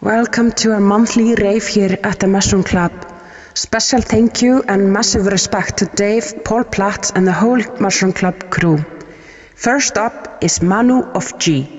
Welcome to our monthly rave here at the Mushroom Club. Special thank you and massive respect to Dave, Paul Platt, and the whole Mushroom Club crew. First up is Manu of G.